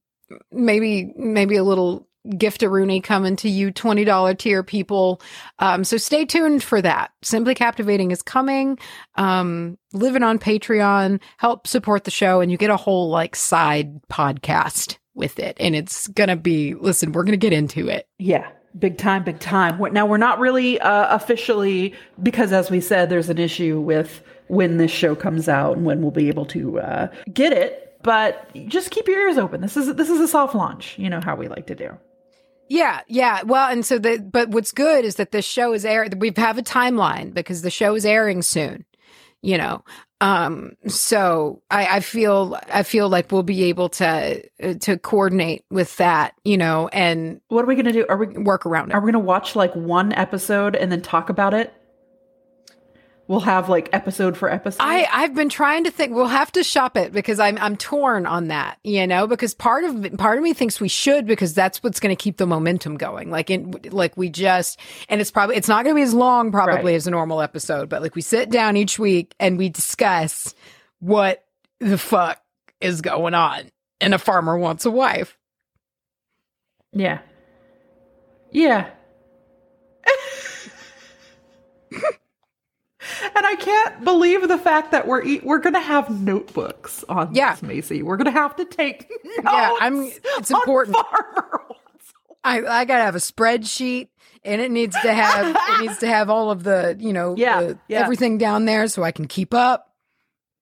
maybe maybe a little gift a Rooney coming to you $20 tier people. Um so stay tuned for that. Simply captivating is coming. Um living on patreon. Help support the show and you get a whole like side podcast with it. And it's gonna be listen we're gonna get into it. Yeah. Big time, big time. Now, we're not really uh, officially, because as we said, there's an issue with when this show comes out and when we'll be able to uh, get it. But just keep your ears open. This is this is a soft launch. You know how we like to do. Yeah, yeah. Well, and so the but what's good is that this show is airing. We have a timeline because the show is airing soon. You know, um. So I, I feel I feel like we'll be able to uh, to coordinate with that. You know, and What are we gonna do? Are we work around it. are we gonna watch like one episode and then talk about it? We'll have like episode for episode. I I've been trying to think. We'll have to shop it because I'm I'm torn on that. You know, because part of part of me thinks we should because that's what's going to keep the momentum going. Like in like we just and it's probably it's not going to be as long probably Right. as a normal episode, but like we sit down each week and we discuss what the fuck is going on. And a farmer wants a wife. yeah. Yeah. And I can't believe the fact that we're e- we're gonna have notebooks on Yeah. this, Macy. We're gonna have to take notes. Yeah, I'm- it's important. Farmer Wants a I I gotta have a spreadsheet, and it needs to have it needs to have all of the you know Yeah, the- yeah. everything down there so I can keep up.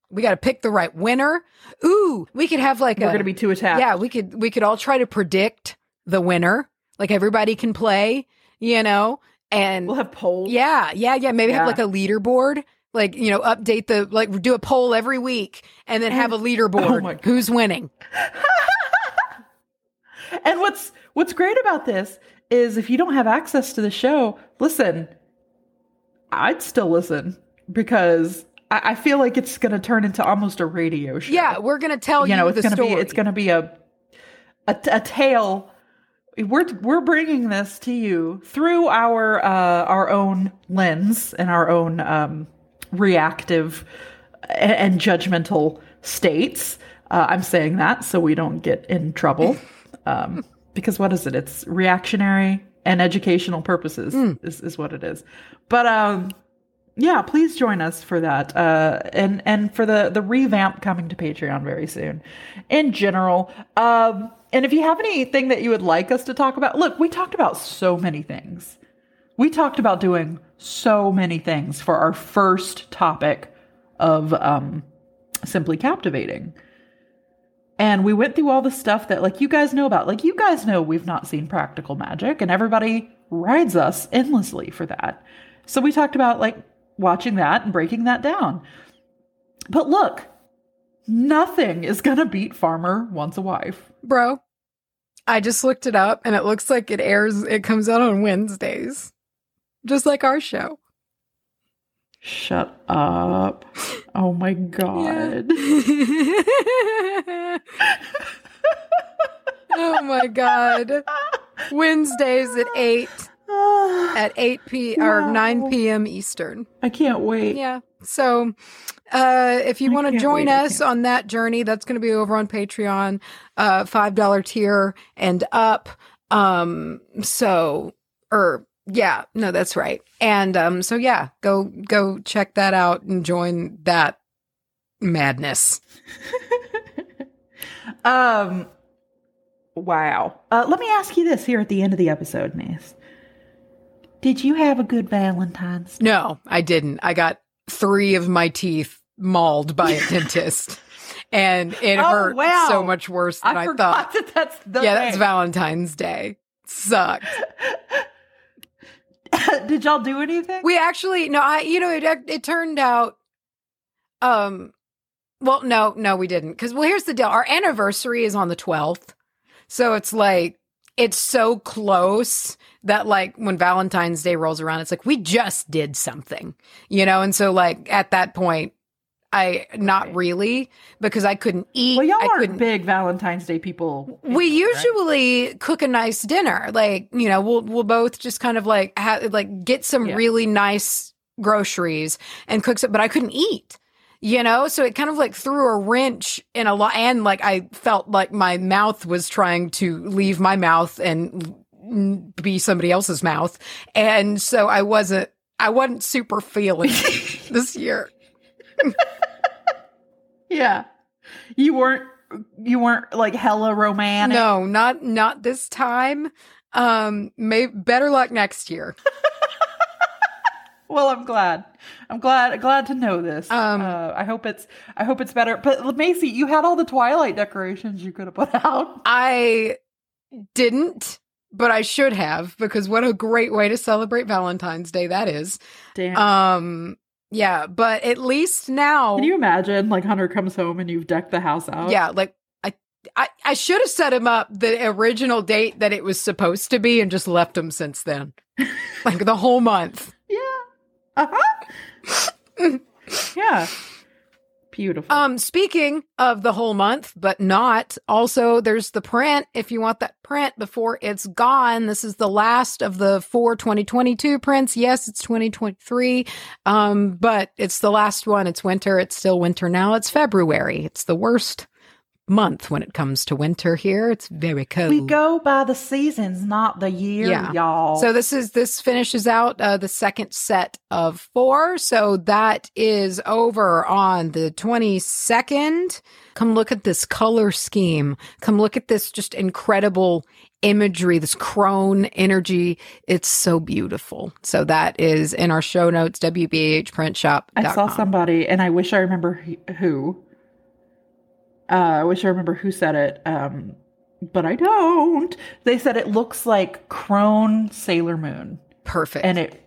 We got to pick the right winner. Ooh, we could have like We're a gonna be too attached. yeah. We could we could all try to predict the winner. Like everybody can play, you know, and we'll have polls. yeah, yeah, yeah. Maybe have like a leaderboard. Like, you know, update the, like, do a poll every week and then have a leaderboard. Oh. Who's winning? And what's what's great about this is if you don't have access to the show, listen, I'd still listen because I, I feel like it's going to turn into almost a radio show. Yeah, we're going to tell you, you know, it's going to be it's going to be a, a a tale. We're we're bringing this to you through our uh, our own lens and our own um, reactive and, and judgmental states. Uh, I'm saying that so we don't get in trouble. Um, because what is it? It's reactionary and educational purposes is, is what it is. But um, yeah, please join us for that, uh, and and for the the revamp coming to Patreon very soon. In general, um, and if you have anything that you would like us to talk about, look, we talked about so many things. We talked about doing so many things for our first topic of um, simply captivating. And we went through all the stuff that, like, you guys know about. Like, you guys know we've not seen practical magic, and everybody rides us endlessly for that. So we talked about, like, watching that and breaking that down. But look, nothing is going to beat Farmer Wants a Wife. Bro, I just looked it up and it looks like it airs, it comes out on Wednesdays, just like our show. Shut up. Oh my God. oh my God. Wednesdays at 8, at 8 p or 9 p.m. Eastern. I can't wait. Yeah. So, uh, if you want to join us on that journey, that's going to be over on Patreon, uh, $5 tier and up. Um, so, or yeah, no, that's right. And, um, so yeah, go, go check that out and join that madness. Um, wow. Uh, let me ask you this here at the end of the episode, Nace. Did you have a good Valentine's? Day? No, I didn't. I got three of my teeth mauled by a dentist and it Oh, hurt wow. so much worse than I I, thought. that that's the Yeah, that's. Valentine's Day. Sucked. Did y'all do anything? We actually no, I you know it it turned out um well no, no we didn't cuz well here's the deal. Our anniversary is on the 12th. So it's like it's so close that like when Valentine's Day rolls around it's like we just did something. You know, and so like at that point I not really because I couldn't eat. well, y'all I aren't couldn't big Valentine's Day people. we anyway, right? usually cook a nice dinner. Like, you know, we'll we'll both just kind of like ha- like get some Yeah. really nice groceries and cook some, but I couldn't eat. You know, so it kind of like threw a wrench in a lot, and like I felt like my mouth was trying to leave my mouth and be somebody else's mouth, and so I wasn't, I wasn't super feeling this year. Yeah, you weren't. You weren't like hella romantic. No, not not this time. Um, may better luck next year. Well, I'm glad. I'm glad. Glad to know this. Um, uh, I hope it's. I hope it's better. But Macy, you had all the Twilight decorations you could have put out. I didn't, but I should have because what a great way to celebrate Valentine's Day that is. Damn. Um, yeah, but at least now, Can you imagine? Like Hunter comes home and you've decked the house out. yeah, like I, I, I should have set him up the original date that it was supposed to be and just left him since then, like the whole month. Yeah. Uh huh. yeah. Beautiful. Um, speaking of the whole month, but not, also there's the print. If you want that print before it's gone, this is the last of the four 2022 prints. Yes, it's 2023. Um, but it's the last one. It's winter. It's still winter now. It's February. It's the worst month when it comes to winter here. It's very cold. we go by the seasons, not the year, Yeah. y'all. So this is this finishes out uh, the second set of four. So that is over on the twenty second. Come look at this color scheme. Come look at this just incredible imagery, this crone energy. It's so beautiful. So that is in our show notes, WBAHprintshop. I saw somebody, and I wish I remember who. Uh, I wish I remember who said it, um, but I don't. They said it looks like Crone Sailor Moon, perfect. and it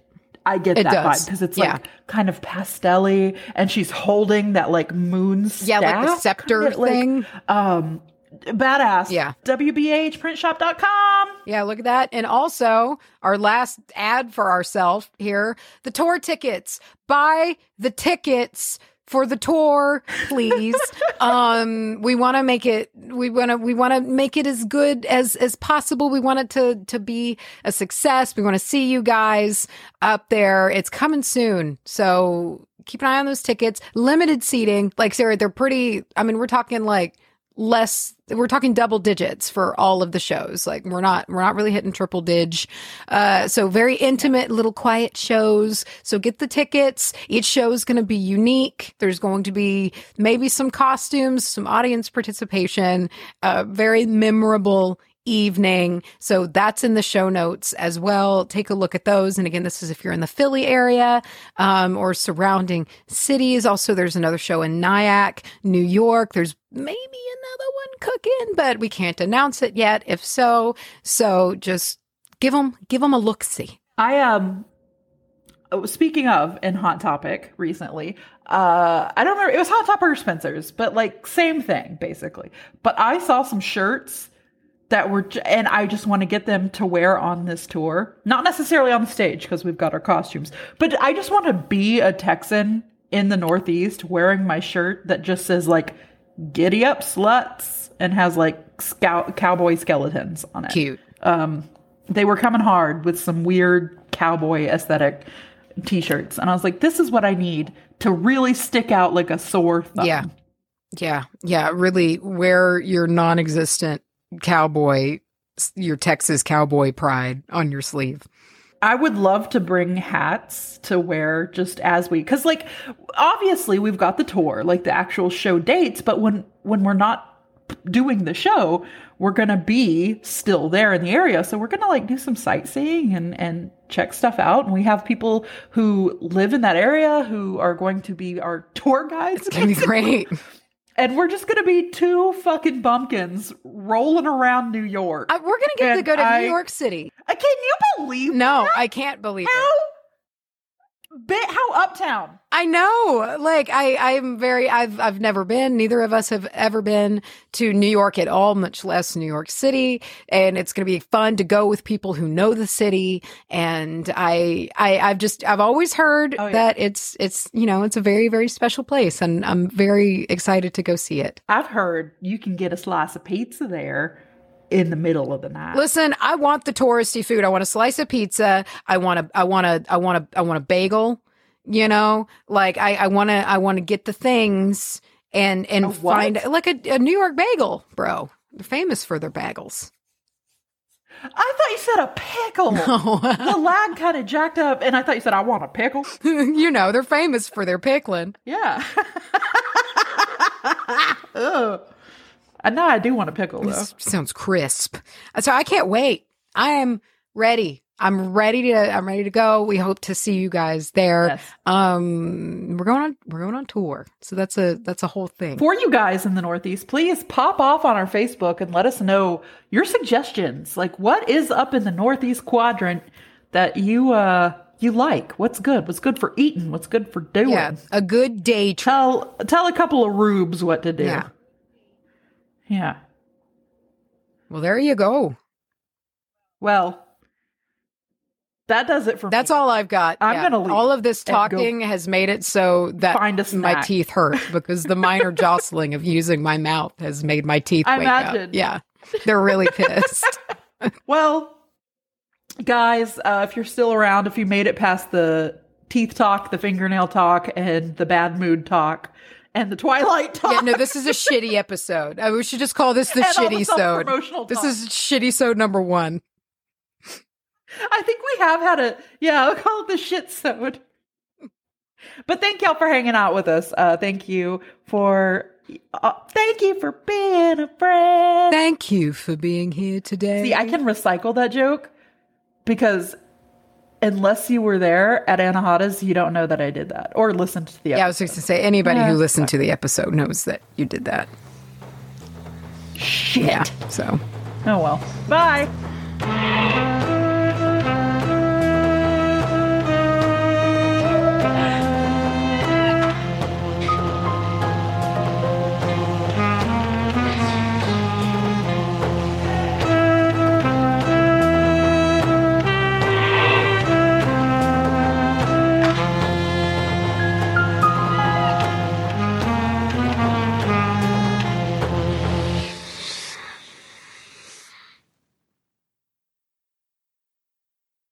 I get It that does. vibe because it's Yeah. like kind of pastelly, and she's holding that like moon staff, Yeah, like the scepter kinda, like, thing. um, badass. Yeah. WBAHprintshop.com. Yeah, look at that. And also, our last ad for ourselves here the tour tickets. Buy the tickets for the tour, please. um, we want to make it. We want to. We want to make it as good as as possible. We want it to to be a success. We want to see you guys up there. It's coming soon, so keep an eye on those tickets. Limited seating, like Sarah. They're pretty. I mean, we're talking like less we're talking double digits for all of the shows. Like we're not we're not really hitting triple dig. Uh so very intimate little quiet shows. So get the tickets. Each show is going to be unique. There's going to be maybe some costumes some audience participation uh very memorable evening. So that's in the show notes as well. Take a look at those. And again, this is if you're in the Philly area um, or surrounding cities. Also, there's another show in Nyack, New York. There's maybe another one cooking, but we can't announce it yet. If so, so just give them give them a look see. I um oh, speaking of in Hot Topic recently, uh I don't remember it was Hot Topic or Spencer's, but like same thing basically. But I saw some shirts that were and I just want to get them to wear on this tour. Not necessarily on the stage because we've got our costumes, but I just want to be a Texan in the Northeast wearing my shirt that just says like "Giddy up, sluts" and has like scout cowboy skeletons on it Cute. um, they were coming hard with some weird cowboy aesthetic t-shirts and i was like this is what i need to really stick out like a sore thumb. Yeah. Yeah. Yeah. Really wear your non existent cowboy, your Texas cowboy pride on your sleeve. i would love to bring hats to wear just as we because like obviously we've got the tour like the actual show dates but when when we're not doing the show we're gonna be still there in the area so we're gonna like do some sightseeing and and check stuff out and we have people who live in that area who are going to be our tour guides It's going to be great. and we're just gonna be two fucking bumpkins rolling around New York. I, we're going to get to go to I- New York City. Uh, Can you believe No, that? I can't believe it. Bit how uptown? I know. Like I, I'm very. I've, I've never been. Neither of us have ever been to New York at all, much less New York City. And it's going to be fun to go with people who know the city. And I, I, I've just, I've always heard Oh, yeah. that it's, it's, you know, it's a very, very special place, and I'm very excited to go see it. I've heard you can get a slice of pizza there in the middle of the night. Listen, I want the touristy food. I want a slice of pizza. I want a, I want a, I want a, I want a bagel. You know, like I, I want to, I want to get the things and and find like a, a New York bagel, bro. They're famous for their bagels. I thought you said a pickle. the lag kind of jacked up, and I thought you said I want a pickle. you know, they're famous for their pickling. Yeah. And now I do want a pickle though. This sounds crisp. So I can't wait. I am ready. I'm ready to I'm ready to go. We hope to see you guys there. Yes. Um we're going on we're going on tour. So that's a that's a whole thing. For you guys in the Northeast, please pop off on our Facebook and let us know your suggestions. Like, what is up in the Northeast quadrant that you uh you like? What's good? What's good for eating? What's good for doing? yeah, a good day trip. Tell tell a couple of rubes what to do. Yeah. Yeah. Well, there you go. Well, that does it for me. That's all I've got. I'm gonna leave All of this talking has made it so that my teeth hurt because the minor jostling of using my mouth has made my teeth I wake imagine. up. Yeah, they're really pissed. Well, guys, uh, if you're still around, if you made it past the teeth talk, the fingernail talk, and the bad mood talk, and the Twilight talk, yeah, no, this is a shitty episode. Uh, we should just call this the and shitty sode. This is shitty sode number one. I think we have had a yeah, I'll call it the shit sode. But thank y'all for hanging out with us. Uh, thank you for uh, thank you for being a friend. Thank you for being here today. See, I can recycle that joke because unless you were there at Anahata's, you don't know that I did that or listened to the yeah, I was just going to say anybody Yeah, who listened to the episode knows that you did that. shit. Yeah. So. Oh well. Bye.